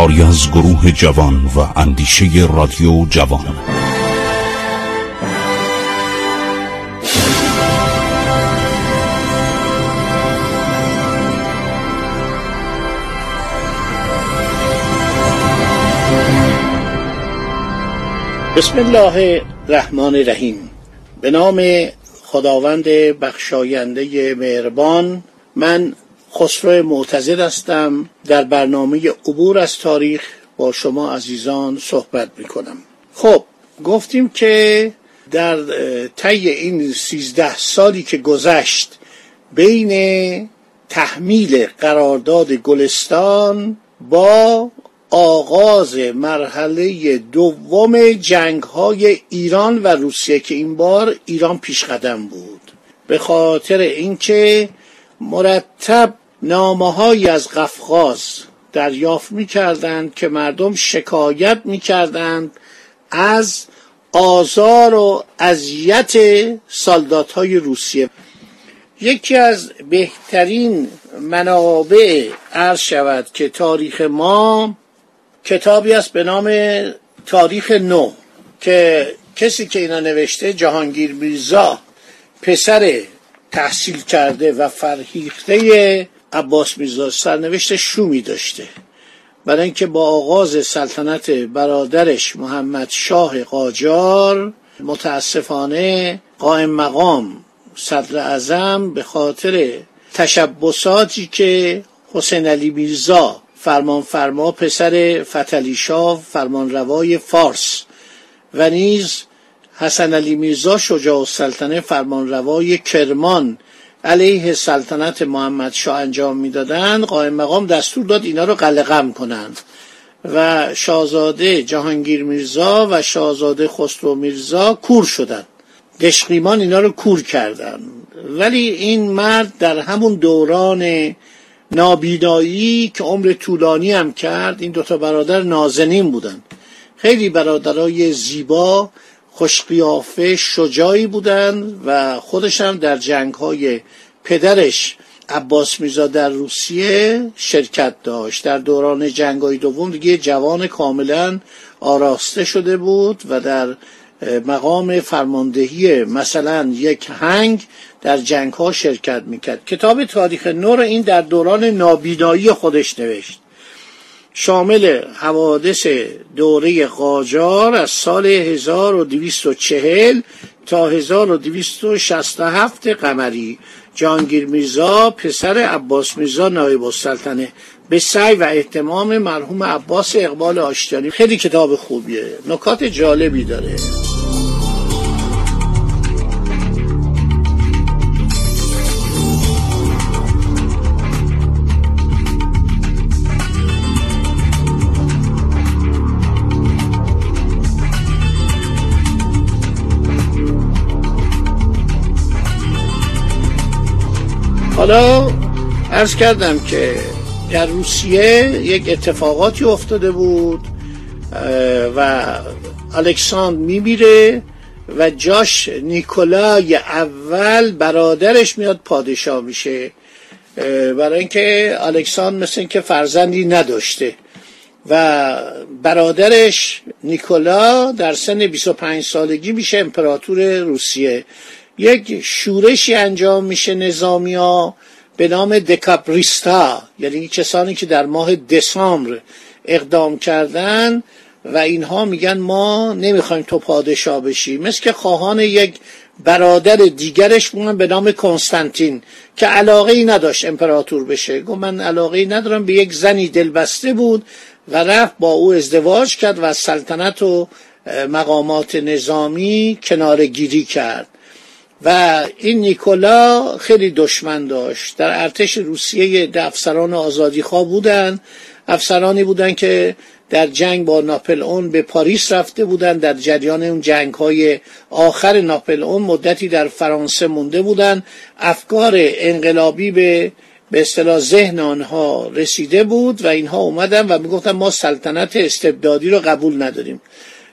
کاری از گروه جوان و اندیشه رادیو جوان. بسم الله الرحمن الرحیم. به نام خداوند بخشاینده مهربان من خسرو معتزد هستم. در برنامه عبور از تاریخ با شما عزیزان صحبت می کنم خب گفتیم که در طی این سیزده سالی که گذشت بین تحمیل قرارداد گلستان با آغاز مرحله دوم جنگ های ایران و روسیه که این بار ایران پیش قدم بود. به خاطر اینکه مرتب نامه از قفقاز دریافت می کردند که مردم شکایت می کردند از آزار و اذیت سالدات های روسیه. یکی از بهترین منابع عرض شود که تاریخ ما کتابی است به نام تاریخ نو که کسی که اینا نوشته جهانگیر میرزا پسر تحصیل کرده و فرهیخته عباس میرزا سرنوشت شومی داشته. برای اینکه با آغاز سلطنت برادرش محمد شاه قاجار متاسفانه قائم مقام صدر اعظم به خاطر تشبساتی که حسین علی میرزا فرمان فرما پسر فتلی شاه فرمان روای فارس و نیز حسن علی میرزا شجاع السلطنه فرمان روای کرمان علیه سلطنت محمد شاه انجام می‌دادند قائم مقام دستور داد اینا رو قلقم کنند. و شاهزاده جهانگیر میرزا و شاهزاده خسرو میرزا کور شدند. دشقیمان اینا رو کور کردند. ولی این مرد در همون دوران نابینایی که عمر طولانی هم کرد این دوتا برادر نازنین بودن. خیلی برادرای زیبا خوشقیافه شجاعی بودن و خودش هم در جنگ های پدرش عباس میرزا در روسیه شرکت داشت. در دوران جنگ های دوم دیگه جوان کاملا آراسته شده بود و در مقام فرماندهی مثلا یک هنگ در جنگ ها شرکت می‌کرد. کتاب تاریخ نور این در دوران نابینایی خودش نوشت. شامل حوادث دوره قاجار از سال 1240 تا 1267 قمری. جانگیر میرزا پسر عباس میرزا نایب السلطنه. به سعی و احتمام مرحوم عباس اقبال آشتیانی. خیلی کتاب خوبیه. نکات جالبی داره. حالا ارز کردم که در روسیه یک اتفاقاتی افتاده بود و الکساندر میمیره و جاش نیکولای اول برادرش میاد پادشاه میشه برای اینکه الکساندر مثل اینکه فرزندی نداشته. و برادرش نیکولا در سن 25 سالگی میشه امپراتور روسیه. یک شورشی انجام میشه نظامی ها به نام دکاپریستا یعنی کسانی که در ماه دسامبر اقدام کردن و اینها میگن ما نمی‌خوایم تو پادشاه بشی. مثل که خواهان یک برادر دیگرش بودن به نام کنستانتین که علاقه ای نداشت امپراتور بشه. گفت من علاقه ای ندارم به یک زنی دلبسته بود و رفت با او ازدواج کرد و سلطنت و مقامات نظامی کنار گیری کرد. و این نیکولا خیلی دشمن داشت. در ارتش روسیه افسران آزادیخواه بودن. افسرانی بودن که در جنگ با ناپل اون به پاریس رفته بودن. در جریان اون جنگ های آخر ناپل اون مدتی در فرانسه مونده بودن. افکار انقلابی به به اصطلاح ذهن آنها رسیده بود و اینها اومدن و می‌گفتن ما سلطنت استبدادی رو قبول نداریم.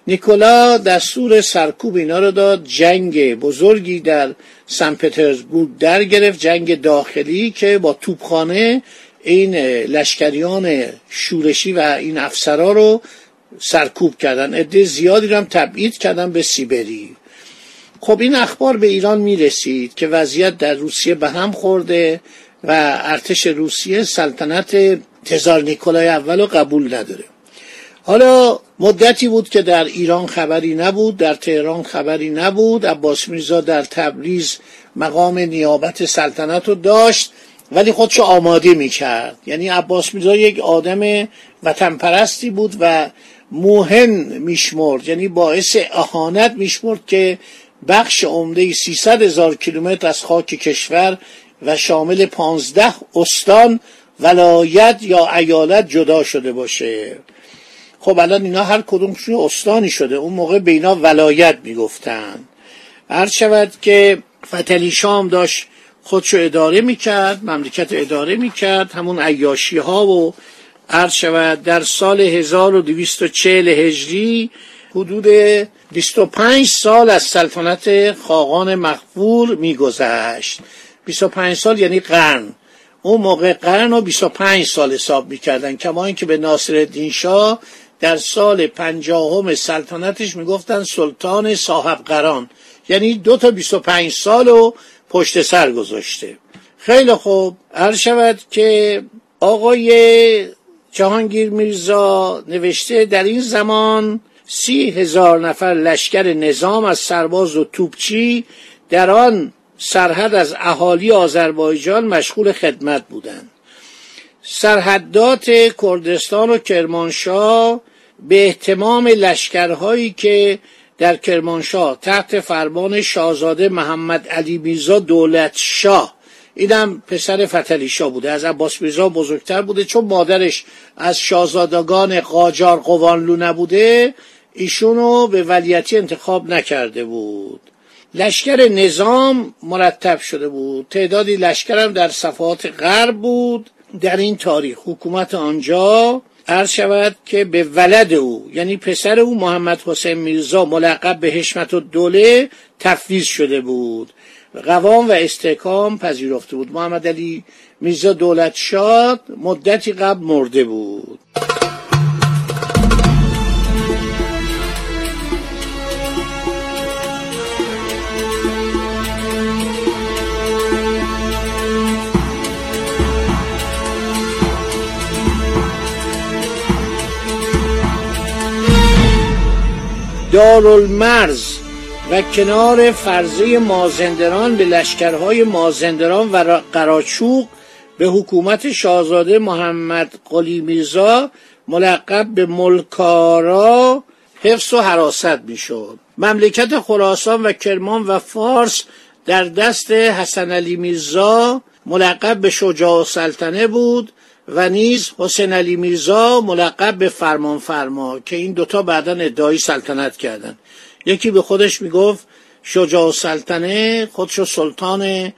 نیکولا دستور سرکوب اینا رو داد. جنگ بزرگی در سن پترزبورگ در گرفت. جنگ داخلی که با توپخانه این لشکریان شورشی و این افسرا رو سرکوب کردن. عده زیادی رو هم تبعید کردن به سیبری. خب این اخبار به ایران می رسید که وضعیت در روسیه به هم خورده و ارتش روسیه سلطنت تزار نیکولای اول رو قبول نداره. حالا مدتی بود که در ایران خبری نبود در تهران خبری نبود. عباس میرزا در تبریز مقام نیابت سلطنت رو داشت ولی خودشو آماده می‌کرد. یعنی عباس میرزا یک آدم وطن پرستی بود و موهن میشمرد. یعنی باعث اهانت میشمرد که بخش عمده 300 هزار کیلومتر از خاک کشور و شامل 15 استان ولایت یا ایالت جدا شده باشه. خب الان اینا هر کدومشون استانی شده. اون موقع به اینا ولایت می‌گفتن. هر شود که فتلی شام داشت خودشو اداره می‌کرد مملکت اداره می‌کرد همون عیاشی ها و عرض شود در سال 1240 هجری حدود 25 سال از سلطنت خاقان مخفور میگذشت. 25 سال یعنی قرن. اون موقع قرن و 25 سال حساب می‌کردن کما اینکه به ناصر الدین شاه در سال پنجاهم سلطنتش می‌گفتن سلطان صاحب قران یعنی دو تا 25 سال و پشت سر گذاشته. خیلی خوب. عرض شود که آقای جهانگیر میرزا نوشته در این زمان سی هزار نفر لشکر نظام از سرباز و توپچی در آن سرحد از اهالی آذربایجان مشغول خدمت بودند. سرحدات کردستان و کرمانشاه به احتمام لشکرهایی که در کرمانشاه تحت فرمان شاهزاده محمد علی میرزا دولت شاه اینم پسر فتلی شاه بوده از عباس میرزا بزرگتر بوده چون مادرش از شاهزادگان قاجار قوانلو نبوده ایشونو به ولیتی انتخاب نکرده بود. لشکر نظام مرتب شده بود. تعدادی لشکرم در صفحات غرب بود. در این تاریخ حکومت آنجا عرض شود که به ولد او یعنی پسر او محمد حسین میرزا ملقب به حشمت و دوله تفویض شده بود قوام و استحکام پذیرفته بود. محمد علی میرزا دولت شاد مدتی قبل مرده بود. دارالمرز و کنار فرزه مازندران به لشکرهای مازندران و قراچوق به حکومت شاهزاده محمد قلی میرزا ملقب به ملکارا حفظ و حراست می‌شد. مملکت خراسان و کرمان و فارس در دست حسن علی میرزا ملقب به شجاع سلطنه بود و نیز حسین علی میرزا ملقب به فرمان فرما که این دوتا بعدا ادعای سلطنت کردند یکی به خودش می‌گفت شجاع سلطنه خودشو سلطان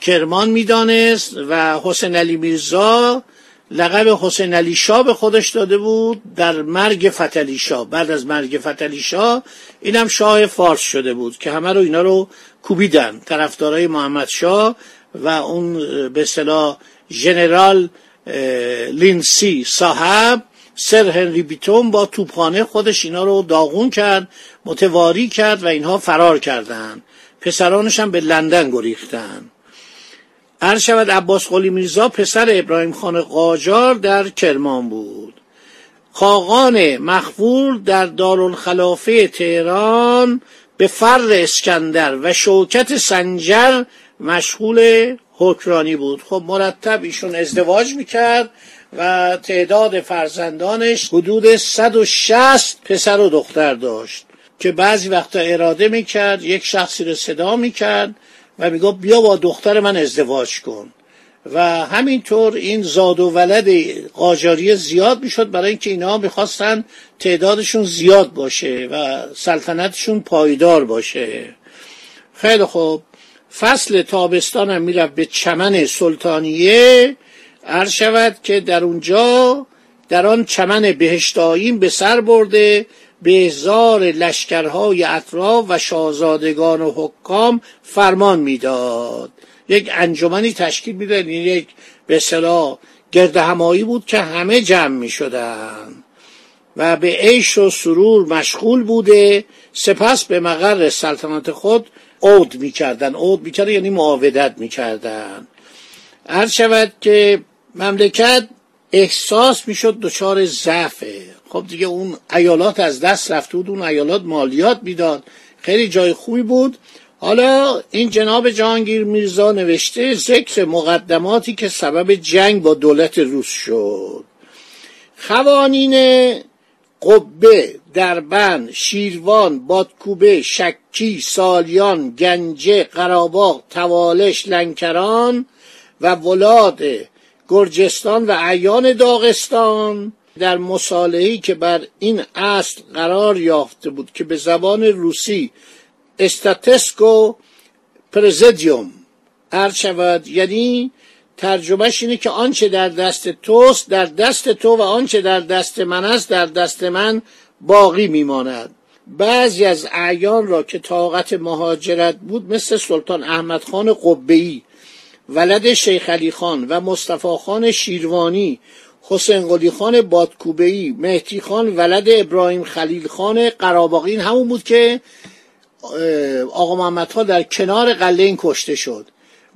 کرمان می‌دانست و حسین علی میرزا لقب حسین علی شاه به خودش داده بود در مرگ فتلی شاه. بعد از مرگ فتلی شاه اینم شاه فارس شده بود که همه رو اینا رو کوبیدن. طرفدارای محمد شاه و اون به اصطلاح ژنرال لینسی صاحب سر هنری بیتون با توپخانه خودش اینا رو داغون کرد متواری کرد و اینها فرار کردند پسرانش هم به لندن گریختن. هر شود عباس قلی میرزا پسر ابراهیم خان قاجار در کرمان بود. خاقان مخفور در دارالخلافه تهران به فر اسکندر و شوکت سنجر مشغول حکرانی بود. خب مرتب ایشون ازدواج می‌کرد و تعداد فرزندانش حدود 160 پسر و دختر داشت که بعضی وقتا اراده می‌کرد یک شخصی رو صدا می‌کرد و می‌گفت بیا با دختر من ازدواج کن. و همینطور این زاد و ولد قاجاری زیاد می‌شد برای اینکه اینها می‌خواستن تعدادشون زیاد باشه و سلطنتشون پایدار باشه. خیلی خوب. فصل تابستان هم می‌رفت به چمن سلطانیه. عرض شود که در اونجا در آن چمن بهشتاییم به سر برده به لشکرهای اطراف و شاهزادگان و حکام فرمان می‌داد. یک انجمنی تشکیل می‌داد. یک به صلاح گرد همایی بود که همه جمع می شدن و به عیش و سرور مشغول بوده. سپس به مقر سلطنت خود عود می کردن عود می کردن یعنی معاودت می کردن هر شود که مملکت احساس می‌شد دچار ضعفه. خب دیگه اون ایالات از دست رفته بود اون ایالات مالیات می‌داد. خیلی جای خوبی بود. حالا این جناب جهانگیر میرزا نوشته ذکر مقدماتی که سبب جنگ با دولت روس شد. خوانین قبه دربند شیروان بادکوبه شکی سالیان گنجه قراباغ توالش لنکران و ولاد گرجستان و عیان داغستان. در مصالحی که بر این اصل قرار یافته بود که به زبان روسی استاتسکو پرزیدیوم عرض شود یعنی ترجمهش اینه که آنچه در دست توست در دست تو و آنچه در دست من است در دست من باقی میماند. بعضی از اعیان را که طاقت مهاجرت بود مثل سلطان احمد خان قبهی ولد شیخ علی خان و مصطفی خان شیروانی حسین قلی خان بادکوبهی مهدی خان ولد ابراهیم خلیل خان قراباقی همون بود که آقا محمد ها در کنار قله این کشته شد.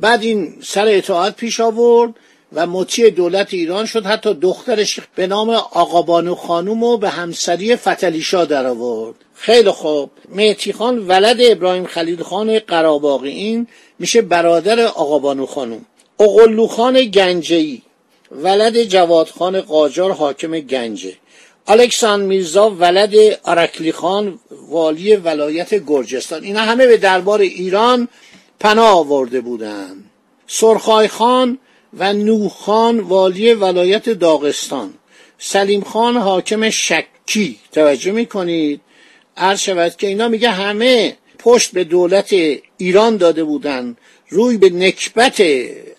بعد این سر اطاعت پیش آورد و مطیع دولت ایران شد. حتی دخترش به نام آقا بانو خانوم و به همسری فتلیشا در آورد. خیلی خوب. مهتی خان ولد ابراهیم خلیل خان قراباقی این میشه برادر آقا بانو خانوم اقلو خان گنجهی ولد جواد خان قاجار حاکم گنجه. الکسان میرزا ولد ارکلی خان والی ولایت گرجستان. اینا همه به دربار ایران پناه آورده بودند سرخای خان و نوح خان والی ولایت داغستان. سلیم خان حاکم شکی. توجه می‌کنید؟ عرض شود که اینا میگه همه پشت به دولت ایران داده بودن روی به نکبت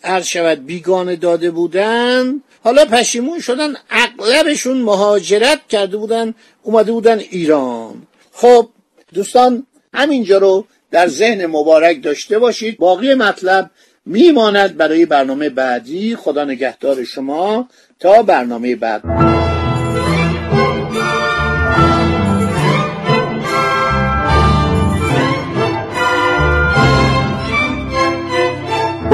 عرض شود بیگانه داده بودن حالا پشیمون شدن اغلبشون مهاجرت کرده بودن اومده بودن ایران. خب دوستان همینجا رو در ذهن مبارک داشته باشید. باقی مطلب میماند برای برنامه بعدی. خدا نگهدار شما. تا برنامه بعد.